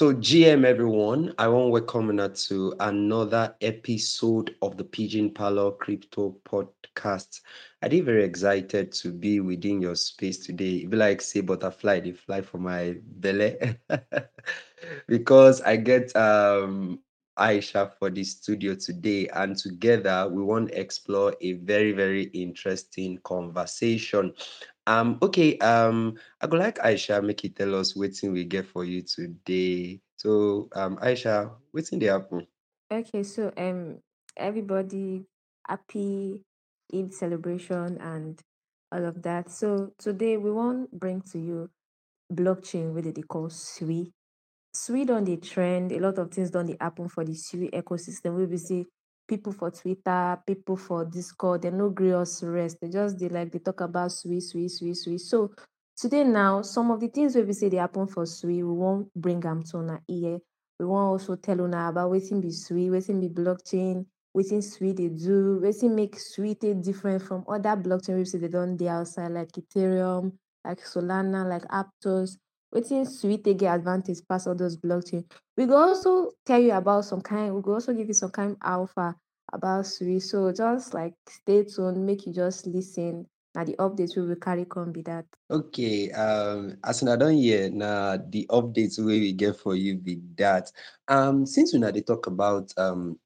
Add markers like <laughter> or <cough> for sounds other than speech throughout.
So, GM everyone, I want to welcome you to another episode of the Pidgin Parlour Crypto Podcast. I did very excited to be within your space today. Be like say butterfly, they fly for my belly <laughs> because I get um Aisha for the studio today, and together we want to explore a very very interesting conversation. Um, okay, um, I would like Aisha make you tell us wetin we get for you today. So, um, Aisha, wetin dey happen? Okay, so um, everybody happy Eid celebration and all of that. So today we want bring to you blockchain wey dem call Sui. Sui don dey trend, a lot of things don dey happen for the Sui ecosystem wey be say people for Twitter, people for Discord, they no gree us rest. They just they like they talk about Sui, Sui, Sui, Sui. So today now, some of the things wey be say dey happen for Sui, we won't bring am to una ear. We wan also tell una about wetin be Sui, wetin be blockchain, wetin Sui they do, wetin make take different from other blockchain we be they don't dey outside like Ethereum, like Solana, like Aptos. Wetin Sui take advantage pass all those blockchain. We go also tell you about some kind, we go also give you some kind alpha about Sui. So just like stay tuned, make you just listen. ten. Na the updates we carry come be that. Okay, um, as una don hear, na the updates we get for you be that. Um, since una they talk about um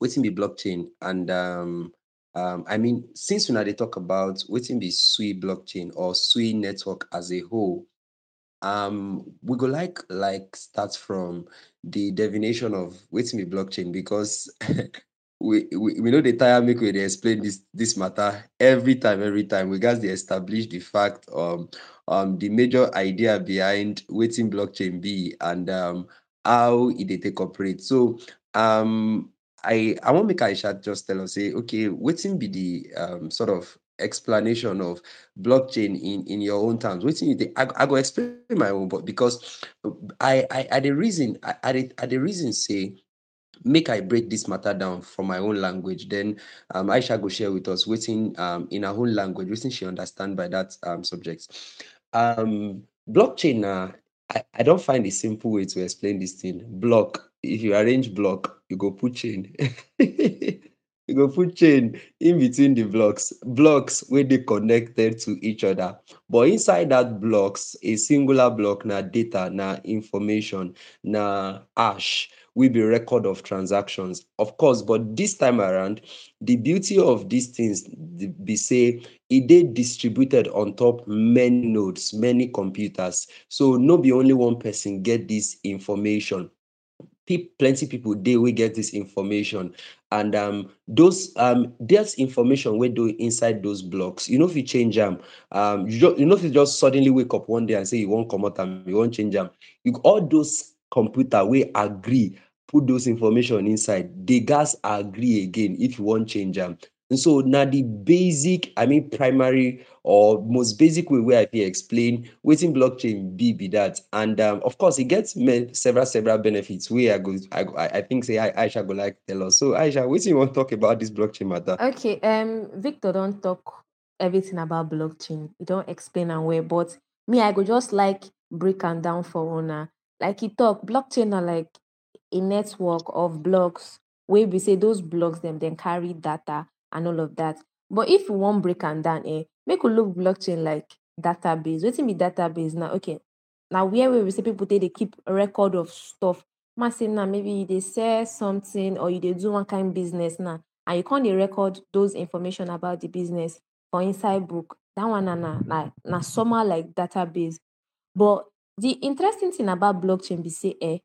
wetin be blockchain and um um I mean since una they talk about wetin be Sui blockchain or Sui network as a whole, um we go like like start from the definition of wetin be blockchain because <laughs> we we we no dey tire make we explain this this matter every time every time. We guys dey establish the fact um um the major idea behind waiting blockchain be and um how it take operate. So um I I wan make Aisha just tell us say okay waiting be the um sort of explanation of blockchain in in your own terms dey I, I go explain my own but because I I dey reason I dey I reason say make I break this matter down from my own language then um Aisha go share with us waiting um in her own language waiting she understand by that um subject. Um blockchain na I I don't find a simple way to explain this thing. Block if you arrange block you go put chain <laughs> you go put chain in between the blocks blocks wey dey connected to each other. But inside that blocks a singular block na data na information na hash wey be record of transactions. Of course but this time around the beauty of these things be say e dey distributed on top many nodes many computers. So no be only one person get this information plenty people dey wey get this information. And um those um that information wey dey inside those blocks you no fit change am. Um you just you just suddenly wake up one day and say you wan comot am you wan change am. You all those computer wey agree put those information inside dey gats agree again if you wan change am and so now the basic I mean primary or most basic way wey I can explain wetin blockchain be be that and um of course e get several several benefits wey I go I I think say I, Aisha go like tell us so Aisha wetin you wan talk about this blockchain matter Okay, um, Victor don't talk everything about blockchain. You don't explain am well, but me, I go just like break am down for owner. Like he talk, blockchain na like a network of blocks where we say those blocks dem dem carry data and all of that. But if we wan break am down, eh, make we look blockchain like database. Wetin be database now? Okay, na where be say people take dey keep record of stuff. Ima say now maybe you dey sell something or you do one kind business now and you come dey record those information about the business for inside book. That one na na na na like database. But the interesting thing about blockchain be say eh,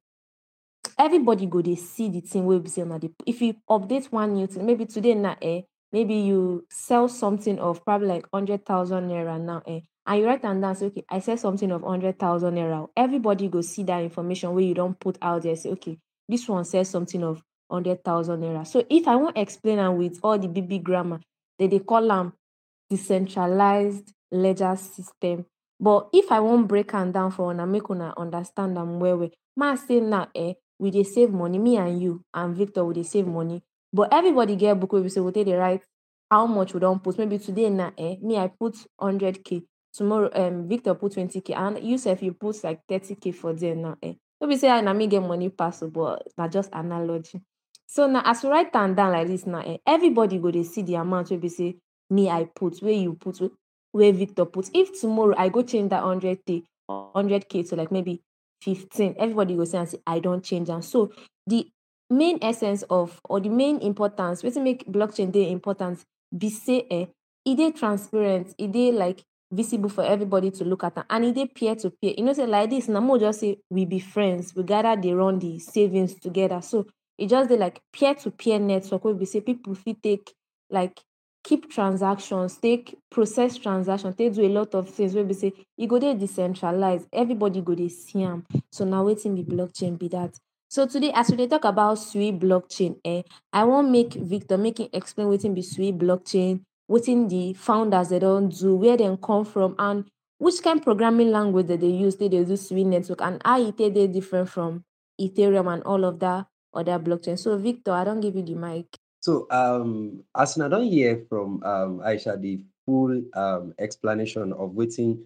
everybody go dey see the thing wey be say una dey if you update one new thing maybe today now eh, maybe you sell something of probably like hundred thousand naira now eh, and you write am down say okay I sell something of hundred thousand naira. Everybody go see that information where you don't put out there say okay this one sell something of hundred thousand naira. So if I wan explain am with all the big grammar, dem they call them decentralized ledger system. But if I wan break am down for una make una understand them well well, ma say now eh, we dey save money me and you and Victor we dey save money but everybody get book wey be say we take dey write how much we don put. Maybe today now eh, me I put hundred k tomorrow um Victor put twenty k and you sef you put like thirty k for there now eh. no be say I na me get money pass, but na just analogy. So now as we write am down like this now, eh, everybody go dey see the amount wey be say me I put, where you put, where Victor put. If tomorrow I go change that 100k, 100k to like maybe 15, everybody go say and say I don't change am. So the main essence of or the main importance, wetin make blockchain dey important be say eh, e dey transparent, e dey like visible for everybody to look at and e dey peer to peer. You know say like this na mo just say we be friends, we gather dey run the savings together. So e just dey like peer to peer network wey be say people fit take like keep transactions, take process transactions, take do a lot of things wey be say e go dey decentralized. Everybody go dey see am. So na wetin be blockchain be that. So today as we talk about Sui blockchain, eh, I wan make Victor make him explain wetin be Sui blockchain, wetin the founders they don do, where they come from, and which kind programming language that they use they dey do Sui network, and how dey different from Ethereum and all of that other blockchain. So Victor, I don't give you the mic. So um, as I don't hear from um, Aisha the full um, explanation of wetin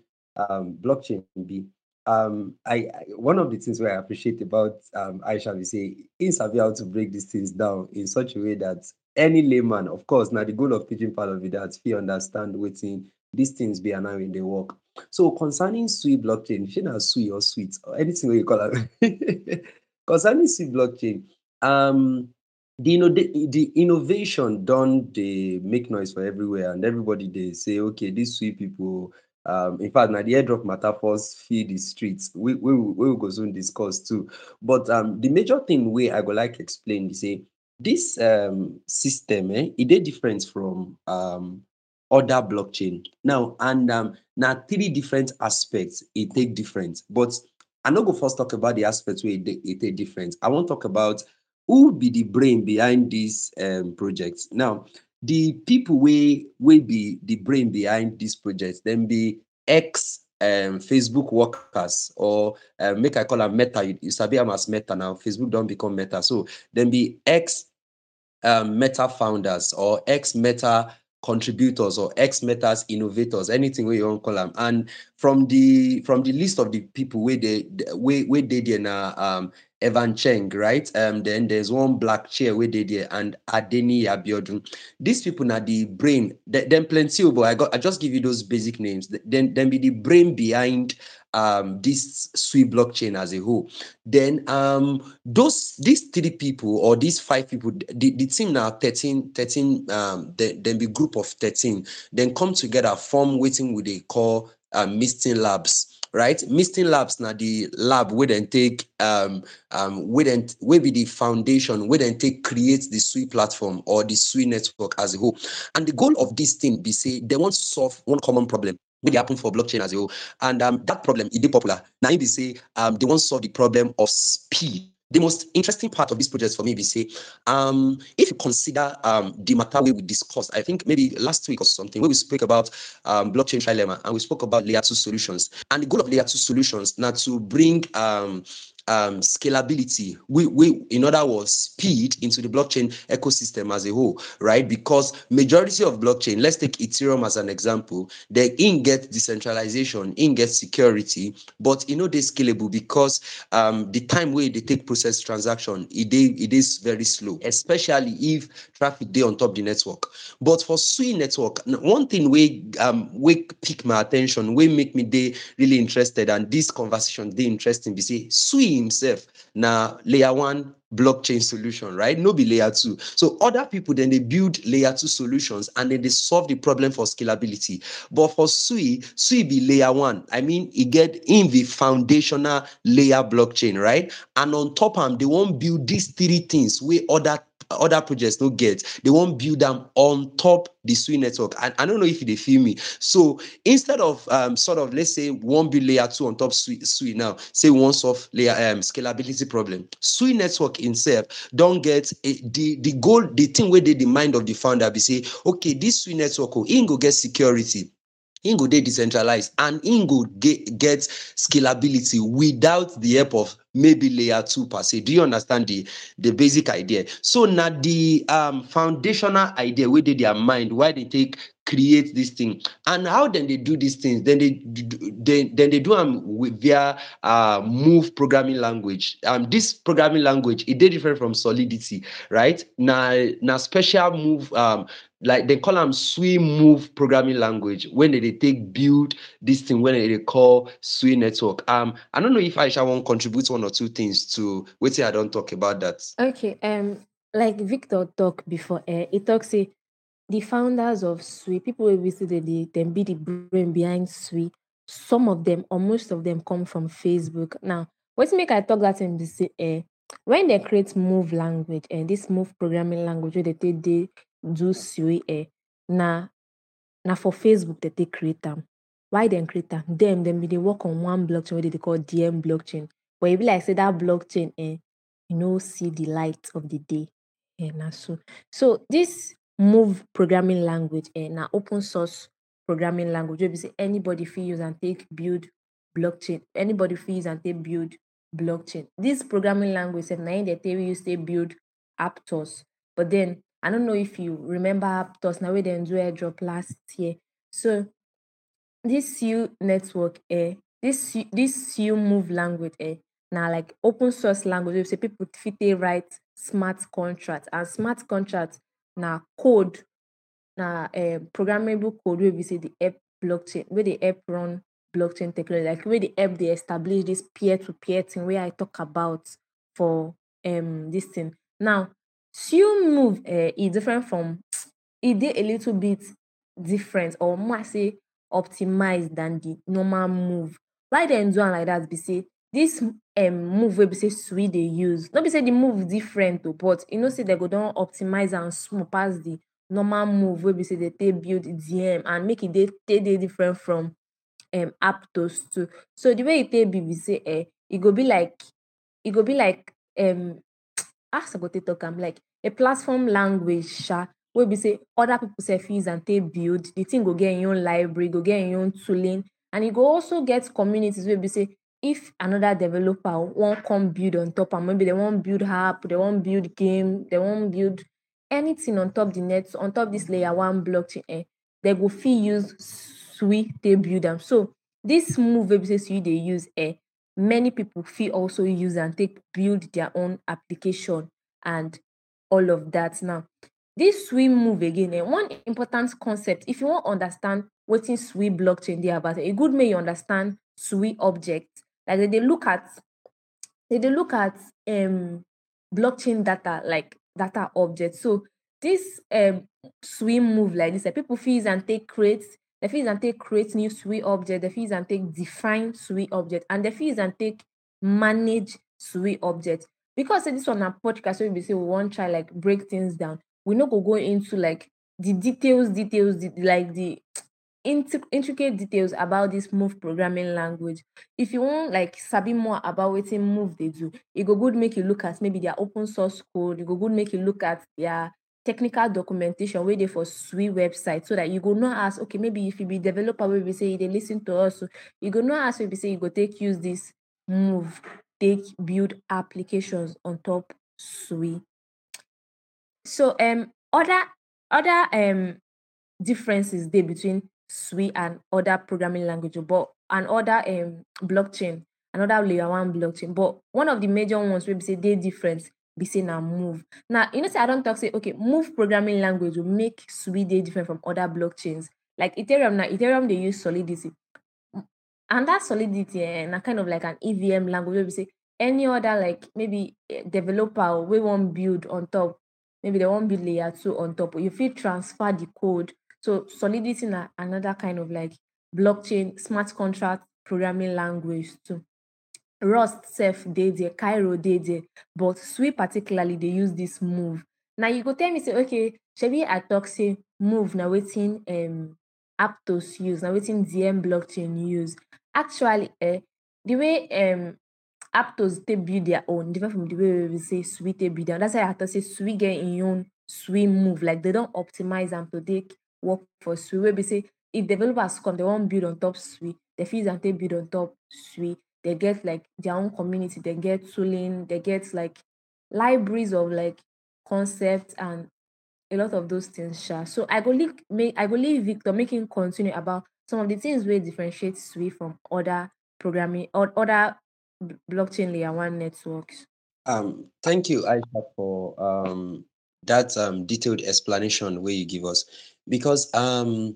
um, blockchain be, um, I, I one of the things where I appreciate about um, Aisha is say he sabi how to break these things down in such a way that any layman, of course, now the goal of teaching part of it that he understand wetin these things be and how they work. So concerning Sui blockchain, she na Sui or sweet or anything you call it. <laughs> concerning Sui blockchain, um, the, the, the innovation done they make noise for everywhere and everybody they say, okay, these sweet people, um, in fact, now the airdrop metaphors feed the streets. We we we will go soon discuss too. But um, the major thing we I go like explain is say this um system, eh, it is different from um other blockchain now and um now three different aspects it take different but i no go first talk about the aspects where it, it take different i want to talk about who be the brain behind this um project now the people wey wey be the brain behind this project then be ex um facebook workers or um, make i call am meta you, you sabi am as meta now facebook don become meta. So then be ex um, meta founders or ex meta contributors or ex metas innovators anything wey you wan call am. And from the from the list of the people wey dey wey wey dey there na um evan cheng right? Um then there's one Blackshear wey dey there and Adeniyi Abiodun. These people are the brain dem plenty o but i got i just give you those basic names. Then then be the brain behind um this Sui blockchain as a whole. Then um those these three people or these five people the, the team now 13 13 um then then be group of 13 then come together form waiting we dey call um Mysten Labs right? Mysten Labs na the lab dem take um um dem wey be the foundation dem take create the Sui platform or the Sui network as a whole. And the goal of this thing be say they want to solve one common problem wey happen for blockchain as a whole. And um that problem dey popular. Now, im be say um they wan solve the problem of speed the most interesting part of this project for me be say um if you consider um the matter we discussed i think maybe last week or something where we spoke about um blockchain trilemma and we spoke about layer two solutions. And the goal of layer two solutions na to bring um scalability, we, we, in other words, speed into the blockchain ecosystem as a whole, right? Because majority of blockchain, let's take Ethereum as an example, they in get decentralization, in get security, but you know they scalable because um, the time where they take process transaction, it, they, it is very slow, especially if traffic day on top the network. But for Sui network, one thing we um we pick my attention, we make me they really interested, and this conversation they interesting. Be say Sui himself now layer one blockchain solution, right? No be layer two. So other people then they build layer two solutions and then they solve the problem for scalability. But for Sui, Sui be layer one. I mean, it get in the foundational layer blockchain, right? And on top of them, they won't build these three things where other other projects no get they won't build them on top the Sui network. And i don't know if they feel me. So instead of um sort of let's say one build layer two on top Sui now say one solve layer um scalability problem Sui network itself don't get a, the the goal the thing where they the mind of the founder be say okay this Sui network oh, in go get security in go dey decentralized and in go get, get scalability without the help of maybe layer two per se. Do you understand the the basic idea? So now the um foundational idea where they their mind why they take create this thing. And how then they do these things then they then, then they do them with via uh move programming language. Um this programming language it did different from solidity right? Now now special move um like they call them Sui move programming language when they, they take build this thing when they, they call Sui network. Um i don't know if aisha want contribute one or two things to wait till i don't talk about that. Okay, um, like Victor talk before, eh, he talks the founders of Sui, people be they, they be the brain behind Sui. Some of them or most of them come from Facebook. Now, what make I talk that in this eh, when they create move language and this move programming language where they take they do Sui eh, na now for Facebook that they create them. Why them create them? Them them be they work on one blockchain where they call Diem blockchain. But be like say that blockchain eh, you know see the light of the day. Eh, na so. So this move programming language eh, na open source programming language be say anybody fit use and take build blockchain. Anybody fit use and take build blockchain. This programming language sef na im take use take build Aptos. But then I don't know if you remember Aptos na wey dem do a airdrop last year. So this U network eh, this this U move language eh, na like open source language wey be say people fit take write smart contract and smart contract na code na um programmable code wey be say dey help blockchain wey dey help run blockchain technology like wey dey help dey establish this peer to peer thing wey I talk about for um this thing. Now Su move um e different from <tsk> e dey a little bit different or I say optimized than the normal move. Why dem do am like that be say this um move be say Sui dey use not be say the move different o but you know say dem go don optimize and small pass the normal move be say dey take build Diem and make it they, take dey different from um Aptos too. So the way e take be be say um e go be like it go be like um <tsk> how I go talk am like a platform language sha wey be say other people say fit and they build. The thing go get im own library, go get im own tooling and you go also get communities wey be say if another developer won't come build on top am, maybe they won't build app, they won't build game, they won't build anything on top the net on top this layer one blockchain um dem go fit use Sui they build them. So this move Sui dey use um many people fit also use and take build their own application and all of that. Now this Sui move again um one important concept if you wan understand what is Sui blockchain dey about, e good make you understand Sui object. Like they, dey look at they, dey look at um blockchain data like data objects. So this um Sui move like this um people fit and take create dem fit and take create new Sui object, dem fit and take define Sui object and dem fit and take manage Sui object. Because this one a podcast wey be say we wan try like break things down, we no go go into like the details details the like the intricate details about this move programming language. If you want like sabi more about wetin move dey do, e go good make you look at maybe their open source code, e go good make you look at their technical documentation wey dey for Sui website so that you go know as okay maybe if you be developer wey be say you dey lis ten to us so you go know as wey be say you go take use this move take build applications on top Sui. So um other other um differences dey between Sui and other programming language but and other um blockchain another layer one blockchain but one of the major ones be say dey different be say na move. Now you know say I don't talk say okay move programming language will make Sui dey different from other blockchains. Like Ethereum now Ethereum they use solidity and that solidity um na kind of like an EVM language We say any other like maybe developer we won't build on top maybe they won't build layer two on top If you fit transfer the code. So solidity na another kind of like blockchain smart contract programming language too. Rust there, Cairo there but Sui particularly they use this move. Now you go tell me say okay shebi I talk say move na wetin um Aptos use na wetin Diem blockchain use. Actually um the way um Aptos take build their own different from the way we say Sui take build am. That's why I talk say Sui get im own Sui move like they don't optimize am to take work for Sui wey be say if developers come dem wan build on top dem fit use am take build on top Sui. They get like their own community, they get tooling, they get like libraries of like concepts and a lot of those things, sha. So I go leave, I go leave Victor making continue about some of the things where differentiate Sui from other programming or other blockchain layer one networks. Um, thank you, Aisha, for um, that um, detailed explanation where you give us because um,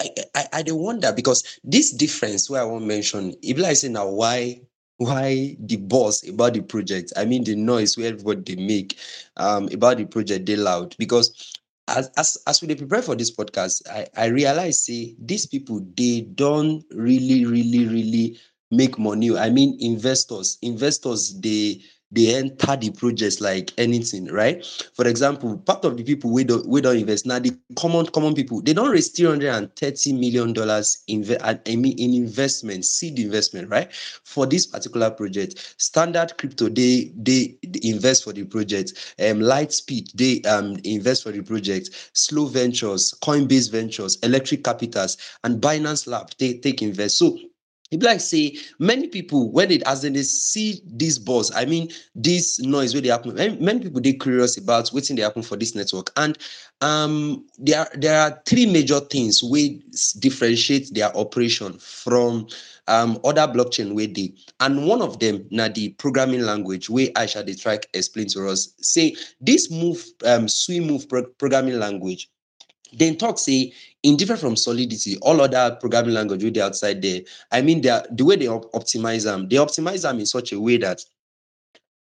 I, I, I don't wonder because this difference where I want to mention, if I say now why why the boss about the project, I mean the noise where everybody they make um about the project they loud because as as as we prepare for this podcast, I, I realize see these people they don't really, really, really make money. I mean investors, investors they they enter the projects like anything, right? For example, part of the people we don't we don't invest now, the common common people they don't raise three hundred and thirty million dollars in in investment, seed investment, right? For this particular project, Standard Crypto they they, they invest for the project. Um, Lightspeed they um invest for the project. Slow Ventures, Coinbase Ventures, Electric Capitals, and Binance Lab they take invest. So it like say many people when it as they see this buzz, I mean this noise where they happen. Many people they curious about what's in they happen for this network, and um, there there are three major things we differentiate their operation from um, other blockchain where they and one of them now the programming language where Aisha they try explain to us. Say this move um Sui move pro- programming language then talk say in different from solidity all other programming language with the outside there i mean the way they op- optimize them they optimize them in such a way that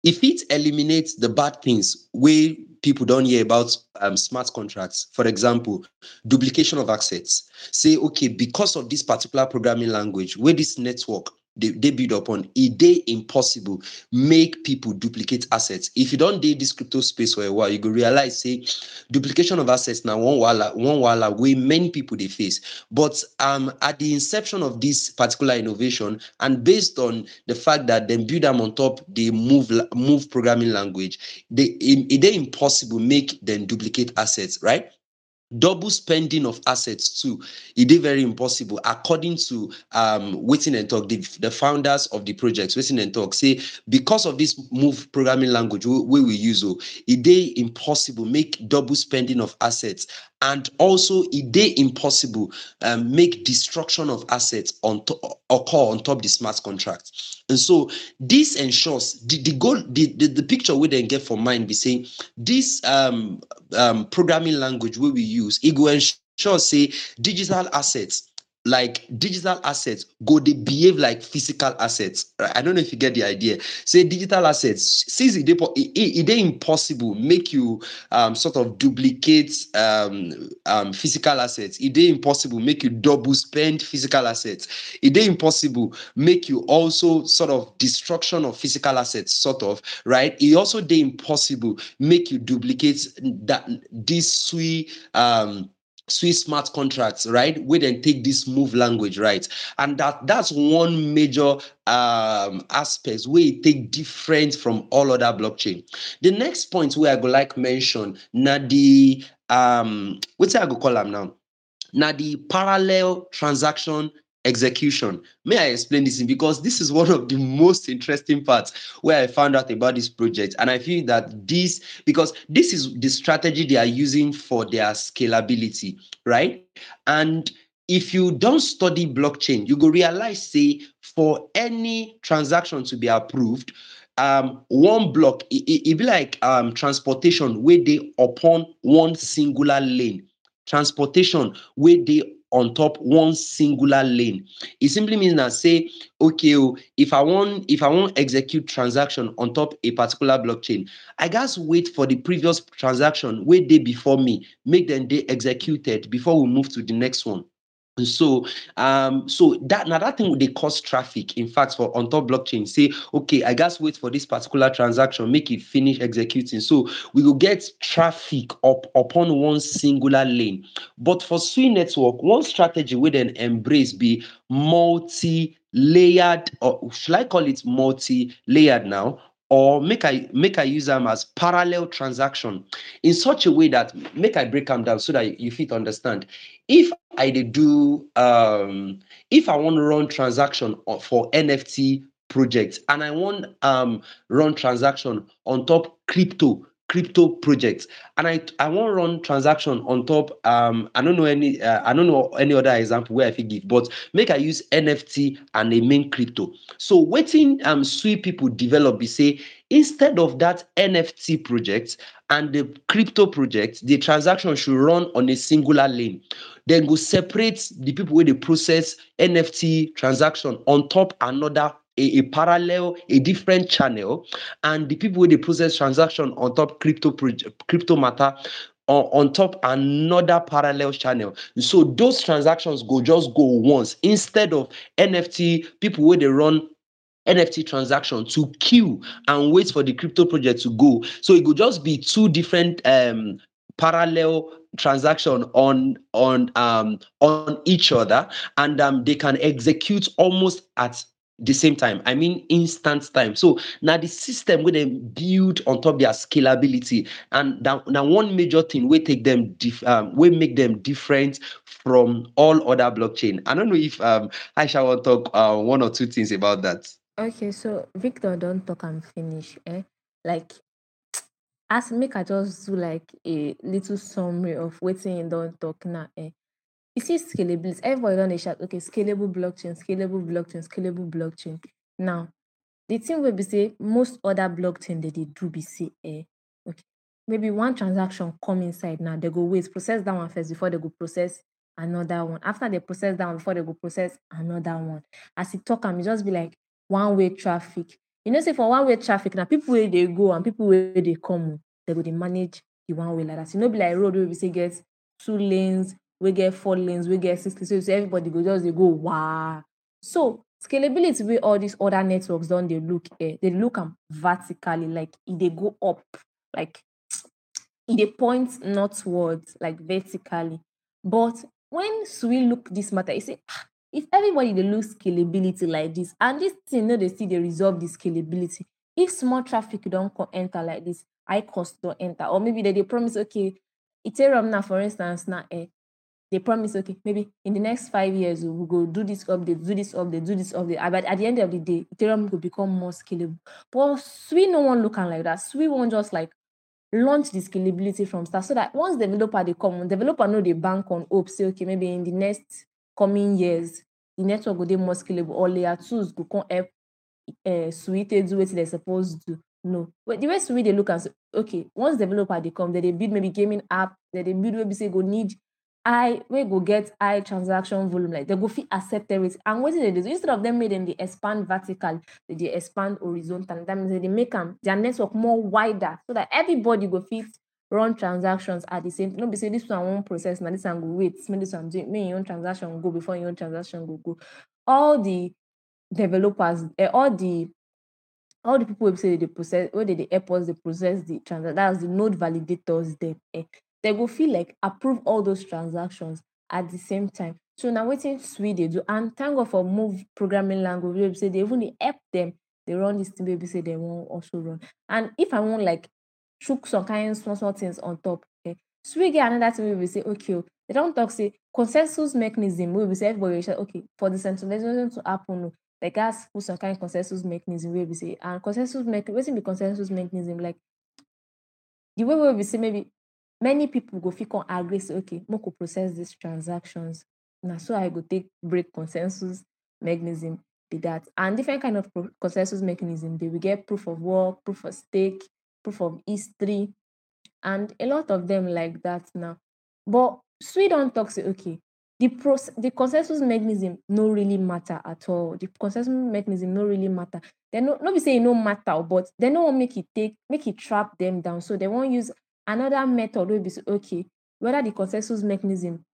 if it eliminates the bad things where people don't hear about um, smart contracts for example duplication of assets say okay because of this particular programming language where this network they, they build upon it they impossible? Make people duplicate assets. If you don't date this crypto space for a while you go realize say duplication of assets now one wala one wala way many people they face. But um at the inception of this particular innovation and based on the fact that they build them on top they move move programming language they it, impossible make them duplicate assets right double spending of assets too. It is very impossible. According to um waiting and talk the, the founders of the projects waiting and talk say because of this move programming language we, we use oh, it is impossible make double spending of assets and also it is impossible um, make destruction of assets on to, occur on top the smart contract. And so this ensures the, the goal the, the, the picture we then get for mind be saying this um, um, programming language we use it will ensure say digital assets like digital assets go they behave like physical assets right? i don't know if you get the idea. Say digital assets since it, it, impossible make you um, sort of duplicate um, um, physical assets. It impossible make you double spend physical assets. It impossible make you also sort of destruction of physical assets sort of right? It also they impossible make you duplicate that this sweet um Swiss smart contracts, right? We then take this move language, right? And that that's one major um aspect where it take different from all other blockchain. The next point where I go like mention now the um what's I go call them now? Now the parallel transaction execution. May I explain this because this is one of the most interesting parts where I found out about this project. And I feel that this, because this is the strategy they are using for their scalability, right? And if you don't study blockchain, you go realize, say, for any transaction to be approved, um, one block, it, it, it be like um, transportation where they upon one singular lane. Transportation where they on top one singular lane. It simply means that say, okay, oh, if I want if I want execute transaction on top a particular blockchain, I guess wait for the previous transaction wait day before me, make them they executed before we move to the next one. So, um, so that now that thing would they cause traffic. In fact, for on top blockchain, say, okay, I guess wait for this particular transaction, make it finish executing. So we will get traffic up upon one singular lane. But for Sui network, one strategy we then embrace be multi-layered, or should I call it multi-layered now? or make I make I use them as parallel transaction in such a way that make I break them down so that you fit understand. If I do um if I want to run transaction for NFT projects and I want um run transaction on top crypto crypto projects and i i wan run transaction on top um i no know any uh, i no know any other example where i think give but make i use nft and a main crypto. So waiting um sui people develop be say instead of that nft project and the crypto project the transaction should run on a singular lane. Dem go separate the people wey dey process nft transaction on top another a, a parallel a different channel and the people wey dey process transaction on top crypto crypto matter on, on top another parallel channel. So those transactions go just go once. Instead of nft people wey dey run nft transaction to queue and wait for the crypto project to go. So it go just be two different um parallel transaction on on um on each other and um they can execute almost at the same time. I mean instant time. So now the system wey dem build on top their scalability and na one major thing wey take them dif um, wey make them different from all other blockchain. I don't know if um wan talk uh, one or two things about that Okay, so Victor don't talk and finish. Eh? Like as make I just do like a little summary of wetin don't talk now. Eh? You see scalability. Everybody don't dey shout, okay, scalable blockchain, scalable blockchain, scalable blockchain. Now, the thing will be say most other blockchain that they do be say, eh, okay, maybe one transaction come inside now, they go wait, process that one first before they go process another one. After they process that one, before they go process another one. As it talk, am, just be like one way traffic. You know, say for one way traffic, now people where they go and people where they come, they go they manage the one way like that. You know, be like road where we say get two lanes, we get four lanes, we get six lanes. So, everybody go just they go wow. So scalability where all these other networks don't they look eh, they look am vertically, like they go up, like they point northwards, like vertically. But when we look this matter, you say, ah, if everybody dey look scalability like this, and this thing no dey still dey resolve the scalability, if small traffic don come enter like this, high cost don enter, or maybe they dey promise, okay, Ethereum now, for instance, now, eh, they promise, okay, maybe in the next five years we go do this update, do this update, do this update. But at the end of the day, Ethereum will become more scalable. But we no one looking like that. We want just like launch the scalability from start so that once developer they come, developer know they bank on hope, say okay, maybe in the next coming years, the network will be more scalable or layer twos go come help uh, Sweet do what they're supposed to. No, but the rest way they look and say, okay, once developer they come, then they build maybe gaming app, then they build maybe say go need I we go get high transaction volume, like they go fit accept everything. And what they do instead of them making they expand vertical, they, they expand horizontal. That means they make their network more wider so that everybody go fit run transactions at the same time. No be say this one won't process now, this one go wait, make this one do make your own transaction go before your own transaction go go. All the developers, eh, all the all the people say they process where they, help us they process the transaction that's the node validators them eh, they go feel like approve all those transactions at the same time so now waiting sweet they do and thank god for move programming language wey say they even help them they run this thing be say they won't also run and if i want like chook some kind of small small things on top eh, so we get another thing wey be say okay oh, they don't talk say consensus mechanism wey be say everybody say okay for decentralization to happen oh, they gats put some kind of consensus mechanism wey be say and consensus mechanism wetin the consensus mechanism? Like the way we say maybe many people go fit come agree say okay we process these transactions. Na so i go take break consensus mechanism be that. And different kind of pro- consensus mechanism They will get proof of work proof of stake proof of history and a lot of them like that now. But Sweden talks okay the process the consensus mechanism no really matter at all. The consensus mechanism no really matter. They no not be say e no matter but dem no wan make it take make e trap them down. So dem wan use another method wey be say okay whether the consensus mechanism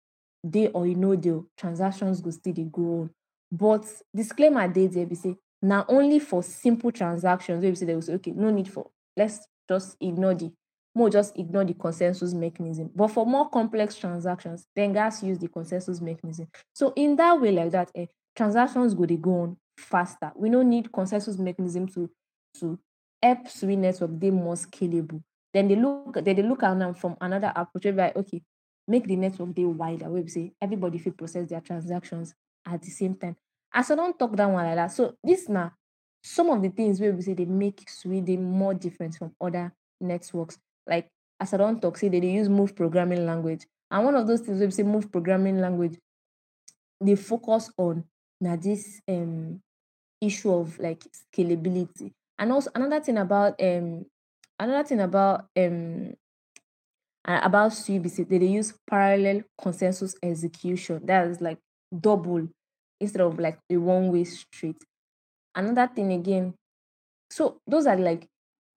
they or e no dey o, transactions go still dey go on. But disclaimer dey there be say now only for simple transactions wey be say dem go say okay no need for let's just ignore the more just ignore the consensus mechanism. But for more complex transactions then gats use the consensus mechanism. So in that way like that eh, transactions go dey go on faster. We don't need consensus mechanism to to help sui network dey more scalable. Then they look then they look at them from another approach like okay make the network dey wider We say everybody fit process their transactions at the same time. As i don talk that one like that so this na some of the things wey be say they make Sweden more different from other networks like as I don't talk, say they, they use move programming language. And one of those things we say move programming language, they focus on now this um issue of like scalability. And also another thing about um another thing about um about CUBC, they, they use parallel consensus execution. That is like double instead of like a one-way street. Another thing again, so those are like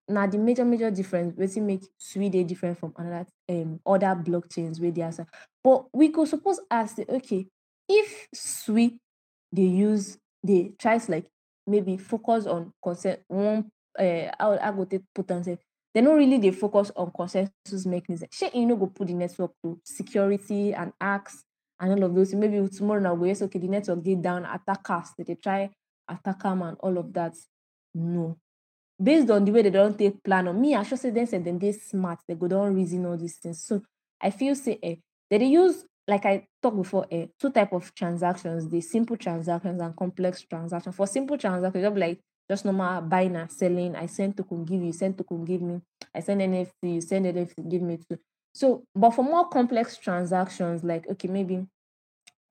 now the major major difference wetin make sui dey different from another um other blockchains wey dey outside. But we could suppose ask okay if sui dey use they try to like maybe focus on consent one uh, how how go take put am say they not really dey focus on consensus mechanism. Shey e no go put the network to security and acts and all of those maybe tomorrow na we say okay the network get down attackers dey they try attack am and all of that no. Based on the way they don't take plan on me i should say dem sef dem dey smart they go don reason all these things. So i feel say eh they use like i talk before eh two type of transactions the simple transactions and complex transactions. For simple transactions just like just normal buying and selling. I send token give you send token give me. I send nft you send nft give me too. So but for more complex transactions like okay maybe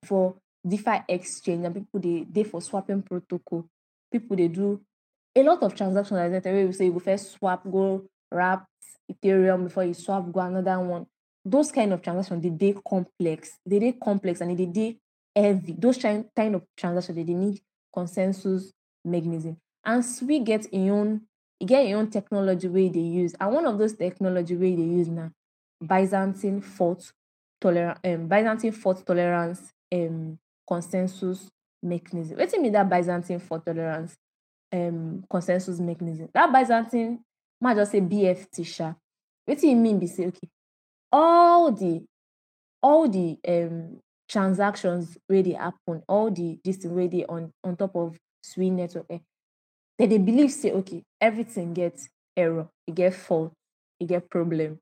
for defi exchange and people they they for swapping protocol. People they do a lot of transactions like that wey we say you go first swap go wrap ethereum before you swap go another one. Those kind of transactions they dey complex. They dey complex and they dey heavy. Those kind of transactions they, dey need consensus mechanism. And sui get im own get im own technology wey they use. And one of those technology way they use na byzantine fault tolerance um byzantine fault tolerance um consensus mechanism. What do you mean that byzantine fault tolerance um consensus mechanism? That byzantine might just say bft sha. Do you mean be say okay all the all the um transactions wey dey happen all the this wey dey on on top of sui network eh dem dey believe say okay everything gets error e get fault e get problem.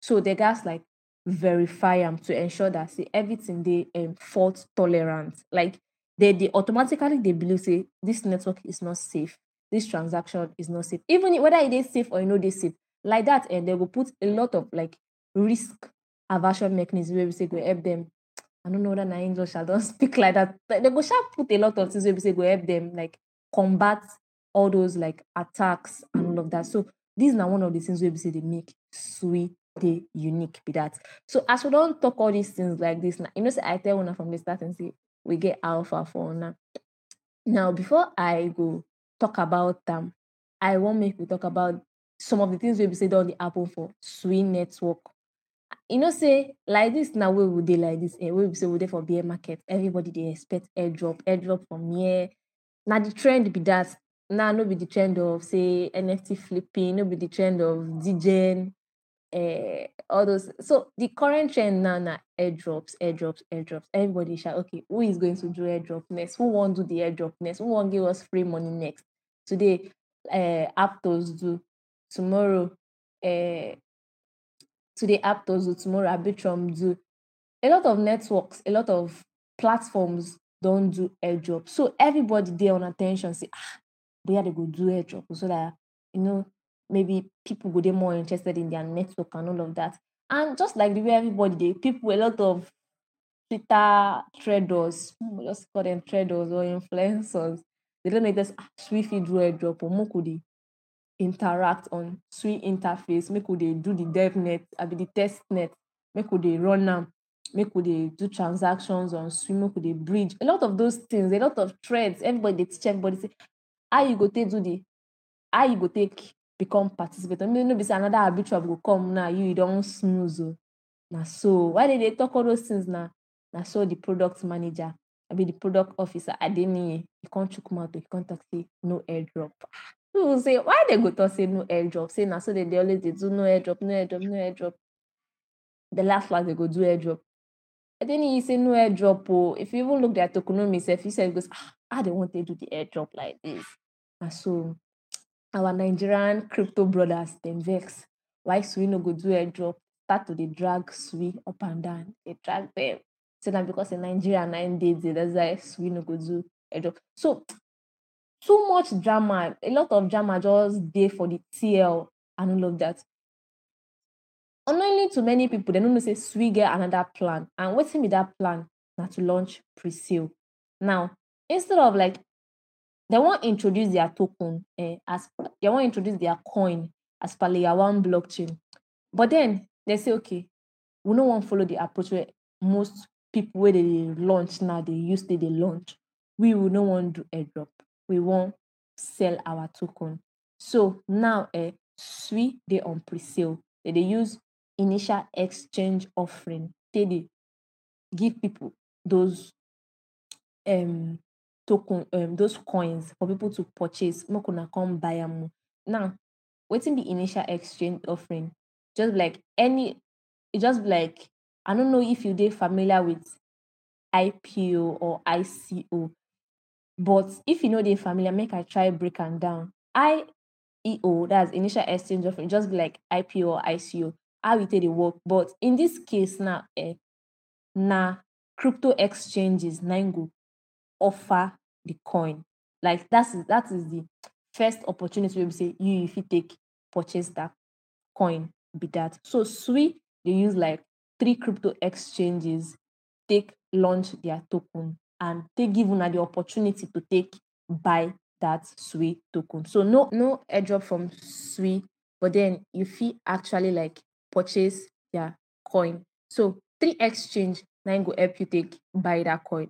So they gats like verify them to ensure that say everything they um fault tolerant. Like they dey automatically they believe say this network is not safe. This transaction is not safe. Even whether it is safe or e no dey safe like that and they will put a lot of like risk aversion mechanism where we say go help them. I don't know whether na english i don <laughs> speak like that. They go sha put a lot of things where we say go help them like combat all those like attacks and all of that. So this na one of the things where we say dey make sui dey unique be that. So as we don't talk all these things like this now, you know say i tell una from the start and say we get alpha for una. Now before i go talk about am i wan make we talk about some of the things wey be said on the Apple for sui network. You know say like this now, we we dey like this eh wey be say we dey for bear market. Everybody they expect airdrop airdrop from here. Now the trend be that. Now no be the trend of say nft flipping no be the trend of degen uh, all those so the current trend now na airdrops airdrops airdrops. Everybody shout okay who is going to do airdrop next? Who won't do the airdrop next? Who won't give us free money next? Today uh, aptos do. Tomorrow uh, today aptos do. Tomorrow arbitrum do. A lot of networks a lot of platforms don't do airdrop so everybody dey on at ten say ah boya they go do airdrop. So that you know maybe people would be more interested in their network and all of that. And just like the way everybody dey people a lot of twitter traders hmm, we just call them traders or influencers. They don make this sui fit do airdrop or make we dey interact on sui interface make could they do the devnet, I abi the test net make could they run am make could they do transactions on sui make could they bridge. A lot of those things a lot of threads everybody dey teach everybody say how you go take do the how you go take become participant make no be say another arbitrum go come now you you don snooze o na so why dem dey talk all those things na na so the product manager abi the product officer adeniyi e come chook mouth o e come talk say no airdrop. People say why dem go talk say no airdrop? Say na so dem dey always dey do no airdrop no airdrop no airdrop. The last last dem go do airdrop. Adeniyi say no airdrop o if you even look their tokenomics sef you sef go say ah how dem wan take do the airdrop like this? Na so our nigerian crypto brothers dem vex why sui no go do airdrop start to dey drag sui up and down. Dey drag dem say na because say nigeria dey there that's why sui no go do airdrop so too much drama a lot of drama just dey for the tl and all of that. Unknowingly to many people they don't say sui get another plan. And wetin be that plan? Na to launch pre-sale. Now instead of like they won't introduce their token eh, as they won't introduce their coin as per layer one blockchain. But then they say okay we no wan follow the approach where most people where they launch now they use take dey launch. We we no wan do airdrop. We wan sell our token. So now eh sui dey on pre-sale. They dey use initial exchange offering They, dey give people those um token um those coins for people to purchase make una come buy now wetin the initial exchange offering? Just like any just like i don't know if you dey familiar with ipo or ico but if you no dey familiar make i try break am down. Ieo that's initial exchange offering just like ipo or ico how e take dey work. But in this case now um na crypto exchanges na im go offer the coin. Like that is that is the first opportunity be say you if you take purchase that coin be that. So sui they use like three crypto exchanges take launch their token and take give una the opportunity to take buy that sui token. So no no airdrop from sui but then you fit actually like purchase their coin. So three exchange im go help you take buy that coin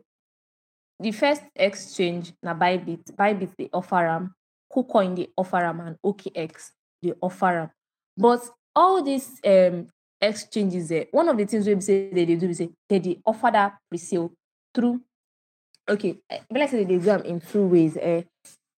the first exchange na bybit bybit dey offer am kucoin dey offer am and okx dey offer am. But all these um exchanges um one of the things be say they dey do say they dey offer that pre-sale through okay e be like say they dey do am in two ways um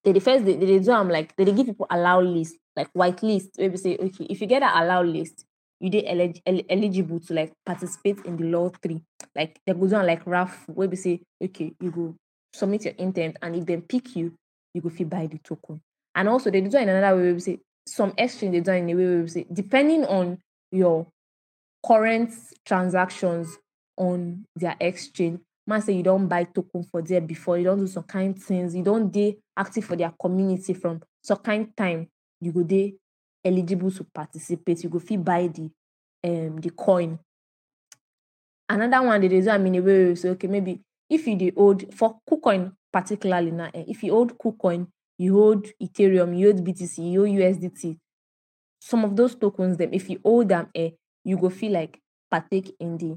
they first they dey do am like they give people allow list like white list wey be say okay if you get that allow list you dey elig eligible to like participate in the lottery like they go do am like raffle where be say okay you go submit your intent, and if dem pick you you go fit buy the token. And also they do am in another way wey be say some exchange dey do am in a way wey be say depending on your current transactions on their exchange ma say you don't buy token for there before you don't do some kind things you don't dey active for their community from some kind time you go dey eligible to participate you go fit buy the um the coin. Another one they dey do am in a way wey say okay maybe if you dey hold for kucoin particularly now um if you hold kucoin you hold ethereum you hold btc you hold usdt some of those tokens dem if you hold them, um you go fit like partake in the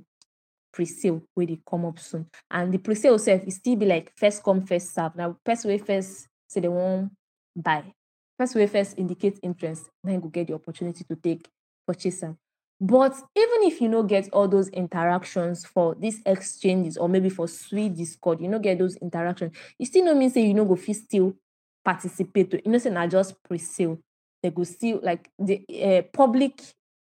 pre-sale wey dey come up soon. And the pre-sale itself e still be like first come first serve. Now, first way first say dem wan buy person wey first indicate interest na you get the opportunity to take purchase but even if you no get all those interactions for these exchanges or maybe for Sui discord you no get those interactions you still no mean say you no go fit still participate o you know say na just pre-sale. They go still like the um public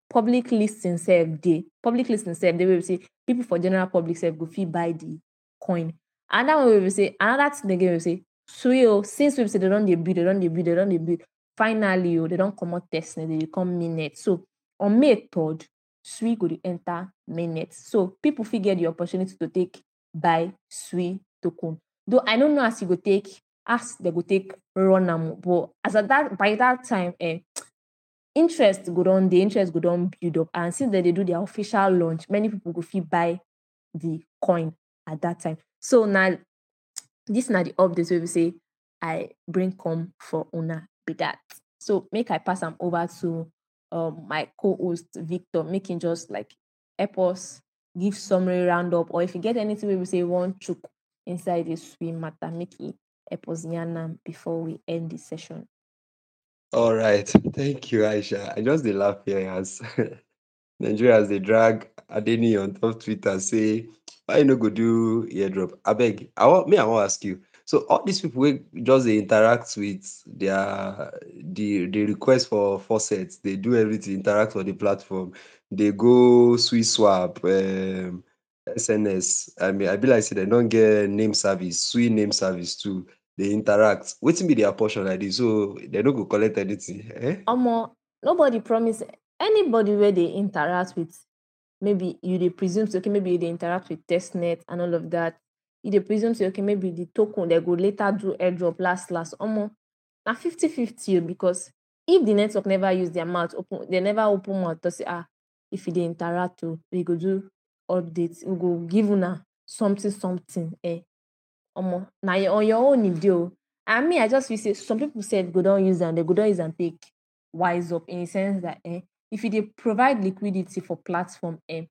public listing sef dey. Public listing dey wey be say people for general public sef go fit buy the coin. Another one wey be say another thing again wey be say sui o since we've say they don dey build they don dey build they don dey build finally o they don comot testnet they dey come mainnet so on may third sui go dey enter mainnet so people figure the opportunity to take buy sui token. Though i no know as you go take as they go take run but as at that by that time um <tsk> interest go don the interest go don build up. And since dem they do their official launch many people go fit buy the coin at that time. So na this na the update wey be say i bring come for una be that so make i pass am over to um my co-host victor him just like help us give summary roundup or if you get anything wey be say wan chook inside this sui matter make it help us before we end the session All right. Thank you, Aisha. I just dey laugh here as <laughs> Nigerians dey drag Adeniyi on top Twitter say why you no go do airdrop? Abeg, I want me I wan ask you. So all these people wey just dey interact with their the the request for faucet, dey do everything, interact for the platform, dey go SuiSwap, um SNS. I mean, I be like say dem don get name service, Sui name service too. Dey interact. Wetin be their portion like this? So dem no go collect anything? Eh? omo nobody promise anybody wey dey interact with maybe you dey presume say okay maybe dey interact with testnet and all of that. You dey presume say okay maybe the token dem go later do airdrop last last. Na fifty fifty o because if the network never use their mouth open they never open mouth talk say ah if dey interact o we go do update we go give una something something. Eh omo na on your own e dey o and me I just feel say some people sef go don use am dem go don use am take wise up in a sense that eh if you provide liquidity for platform um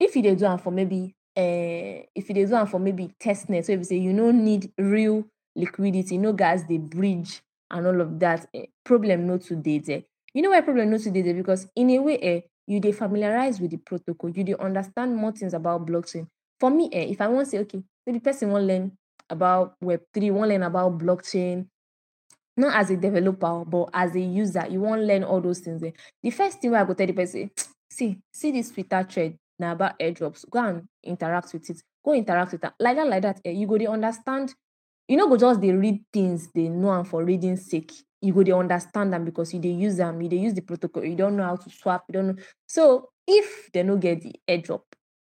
if you dey do am for maybe um if you dey do am for maybe testnet wey be say you no need real liquidity no gats dey bridge and all of that um problem no too dey there. You know why problem no too dey there? Because in a way um you dey familiarize with the protocol you dey understand more things about blockchain. For me um if I wan say okay maybe person wan learn about web three wan learn about blockchain not as a developer but as a user you wan learn all those things. The first thing I go tell the person see see this twitter thread na about airdrops. Go and interact with it. Go interact with am. Like that like that um you go dey understand. You no go just dey read things they know and for reading sake. You go dey understand them because you they use them, you they use the protocol. You don't know how to swap. You don't know. So if dem no get the airdrop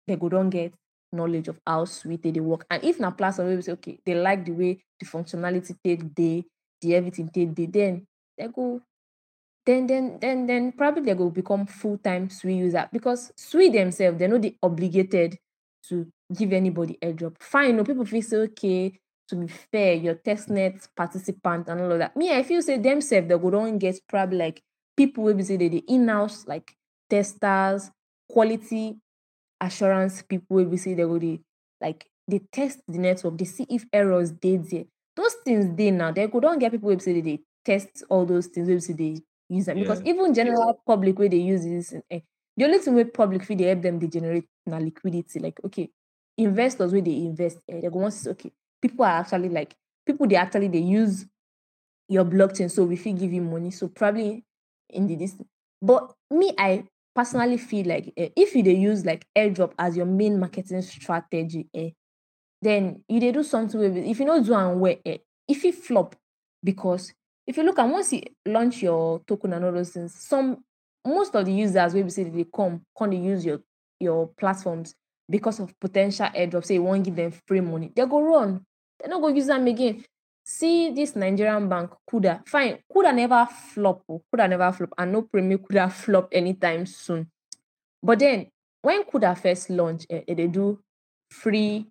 they go don't get knowledge of how sui take dey work. And if na wey be say okay they like the way the functionality take dey the everything they dey then they go then then then then probably dem go become full time sui user because sui themselves dem no dey obligated to give anybody airdrop fine o people fit say okay to be fair your testnet participant and all of that. Me I feel say themselves they go don get probably like people will be say dem dey in-house like testers quality assurance people will be say dem go dey like they test the network they see if errors dey there those things dey now dem go don get people wey be say dem dey test all those things say dey use am. Because Yeah. even general public wey dey use this um the only thing wey public fit dey help them dey generate na liquidity. Like okay investors where they invest um dem go see okay people are actually like people they actually they use your blockchain so if you give you money. So probably in the this but me I personally feel like um if you dey use like airdrop as your main marketing strategy um then you dey do something wey be if you no do am well um e fit flop. Because if you look am once you launch your token and all those things some most of the users wey be say dey come come dey use your your platforms because of potential ten tial airdrop say you wan give them free money dem go run. Dem no go use them again. See this Nigerian bank kuda. Fine kuda never flop o kuda never flop and no make <laughs> kuda flop anytime soon. But then when kuda first launch um dem dey do free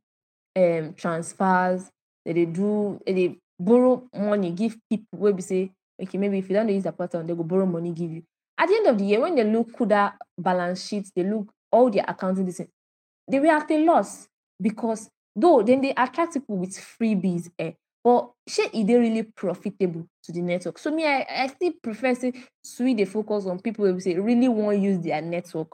um transfers dey do they borrow money give people wey be say okay maybe if you don't use their pattern, they go borrow money give you. At the end of the year when they look kuda balance sheet they look all their accounting thing they were at a loss because though then they attract people with freebies um but shey e dey really profitable to the network. So me I I still prefer say sui dey focus on people be say really wan use their network.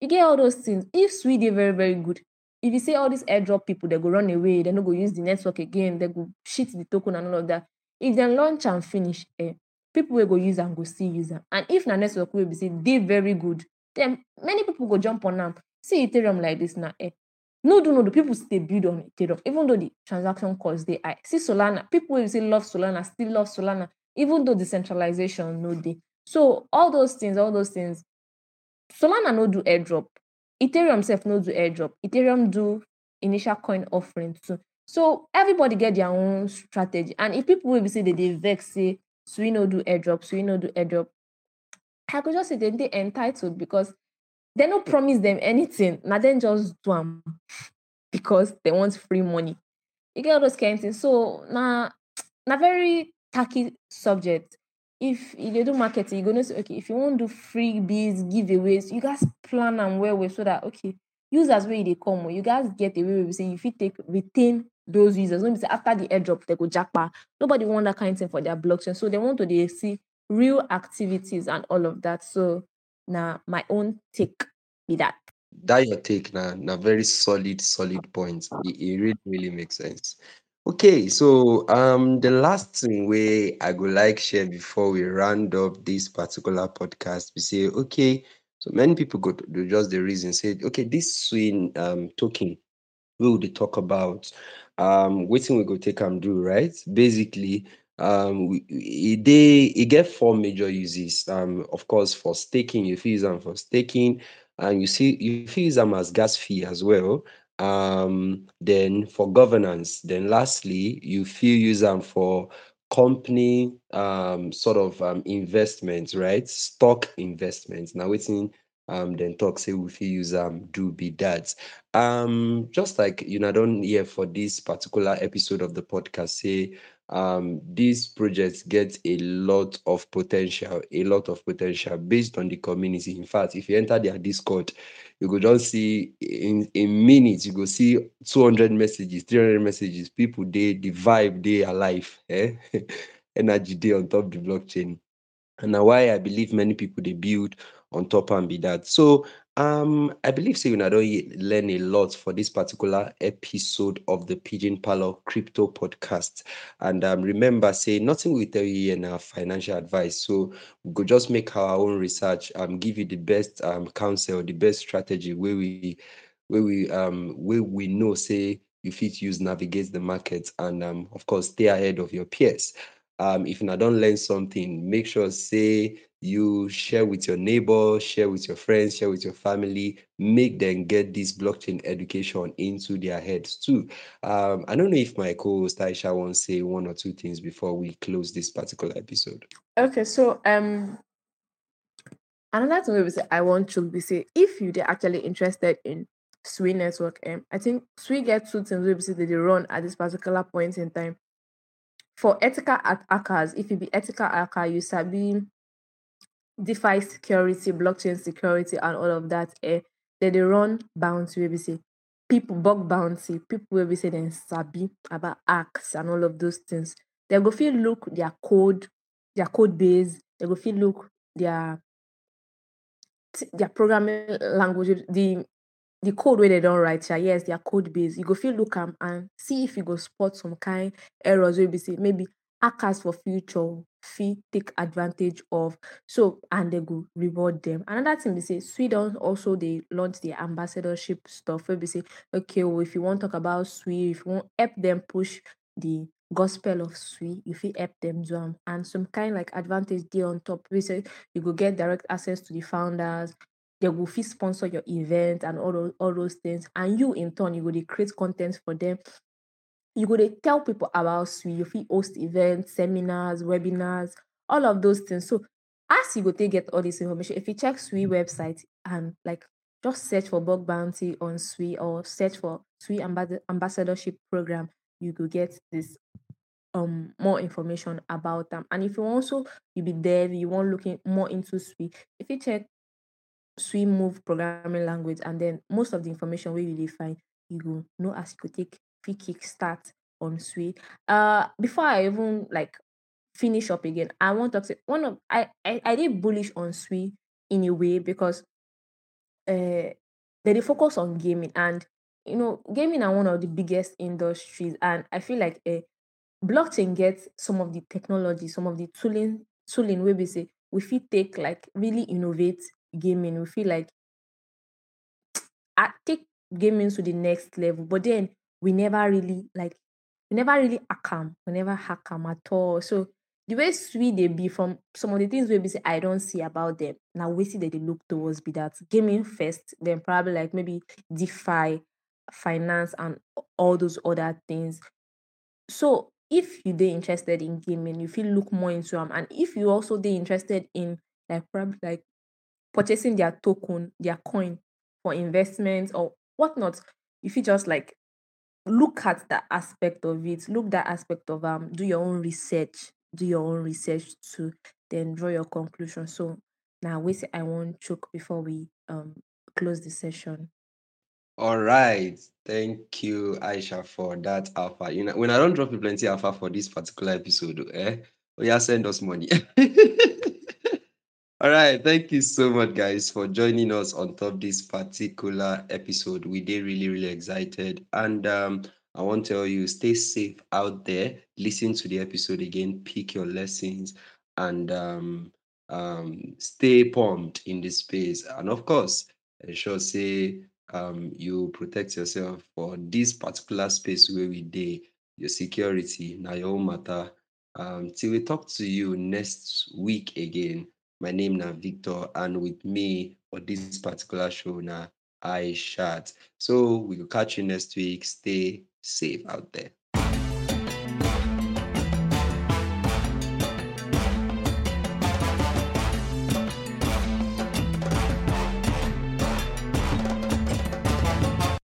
You get all those things. If sui dey very very good if you say all these airdrop people dem go run away dem no go use the network again dem go shit the token and all of that. If they launch and finish um people will go use and go see use am. And if na network will be say dey very good then many people go jump on am. See ethereum like this now um no do no do people still build on ethereum even though the transaction cost they high. See solana people will say love solana still love solana even though the decentralization no dey. So all those things all those things solana no do airdrop ethereum sef no do airdrop. Ethereum do initial coin offering too. So everybody get their own strategy. And if people will be say dem dey vex say sui no do airdrop sui no do airdrop I could just say dem dey entitled because dem no promise them anything. Na dem just do am <laughs> because they want free money. You get all those kind things. So na na very tacky subject if you do marketing you go know say okay if you wan do freebies giveaways you guys plan am well well so that okay users where they come you guys get a way wey be say you fit take retain those users. Be say after the airdrop they go japa. Nobody want that kind of thing for their blockchain. So they want to dey see real activities and all of that. So now my own take be that. that your take na na very solid solid point. It, e really really makes sense okay so um the last thing wey i would like share before we round up this particular podcast we say okay so many people go to just the reason say okay this swing um token we dey talk about um wetin we go take am do right? Basically um we- e get four major uses um of course for staking. You use am for staking and you see you use am as gas fee as well um then for governance then lastly you feel use am for company um sort of um investment right? Stock investment na wetin um then talk say we fit use am do be that. Um just like you know don't hear for this particular episode of the podcast say um these projects get a lot of potential a lot of potential based on the community. In fact if you enter their discord you go just see in in minutes you go see 200 messages 300 messages people they the vibe dey alive eh? <laughs> Energy dey on top the blockchain. And na why i believe many people they build on top and be that. So um i believe say una don ye- learn a lot for this particular episode of the Pidgin Parlour crypto podcast. And um, remember say nothing we tell you here na financial advice. So we could just make our own research um give you the best um counsel the best strategy where we wey we um wey we know say you fit use navigate the market and um of course stay ahead of your peers um if don't learn something make sure say you share with your neighbor share with your friends share with your family make them get this blockchain education into their heads too um i don't know if my co-host aisha wants to say one or two things before we close this particular episode Okay, so um another thing be say I want to be say if you're actually interested in Sui network, um, I think Sui get two things be say they run at this particular point in time. For ethical hack- hackers, if you be ethical hacker, you sabi DeFi security, blockchain security, and all of that. Eh, they dey run bounty wey be say people bug bounty, people wey be say dem sabi about hacks and all of those things. They go fit look their code, their code base. They go fit look their their programming language, the the code where they don't write, yeah, yes, their code base. You go feel look am and see if you go spot some kind errors where be say maybe hackers for future fit take advantage of. So and they go reward them. Another thing be say Sweden also they launch their ambassadorship stuff where be say, okay, well, if you want to talk about Sweden, if you want help them push the gospel of if you help them do. And some kind like advantage there on top. We say you go get direct access to the founders, they will fit sponsor your event and all those, all those things. And you in turn, you will create content for them. You go dey tell people about Sui. You fit host events, seminars, webinars, all of those things. So as you go take get all this information, if you check Sui website and like just search for bug bounty on Sui or search for ambas- ambassadorship program, you go get this um more information about them. And if you also you be dev, you want looking more into Sui, if you check Sui move programming language and then most of the information where you find, you go know as you could take fit kick start on Sui. Uh before I even like finish up again, I want to say one of I I, I did bullish on Sui in a way because uh they dey focus on gaming and you know gaming are one of the biggest industries and I feel like uh, blockchain gets some of the technology, some of the tooling tooling wey be say we fit take like really innovate gaming. We feel like I take gaming to the next level, but then we never really like we never really am. We never hack at all. So the way Sui they be from some of the things we be say I don't see about them. Now we see that they look towards be that gaming first, then probably like maybe DeFi, finance, and all those other things. So if you dey interested in gaming, you feel look more into them. And if you also they interested in like probably like purchasing their token, their coin for investment or whatnot, if you just like look at that aspect of it, look that aspect of um, do your own research, do your own research to then draw your conclusion. So now we say I won't choke before we um close the session. All right. Thank you, Aisha, for that alpha. You know, when I don't drop you plenty alpha for this particular episode, eh? Oh, yeah, send us money. <laughs> All right. Thank you so much, guys, for joining us on top this particular episode. We did really, really excited. And um, I want to tell you, stay safe out there. Listen to the episode again, pick your lessons, and um, um, stay pumped in this space. And of course, ensure say um, you protect yourself for this particular space where we day your security now your matter um, till we talk to you next week again my name na victor and with me for this particular show na Aishat so we will catch you next week. Stay safe out there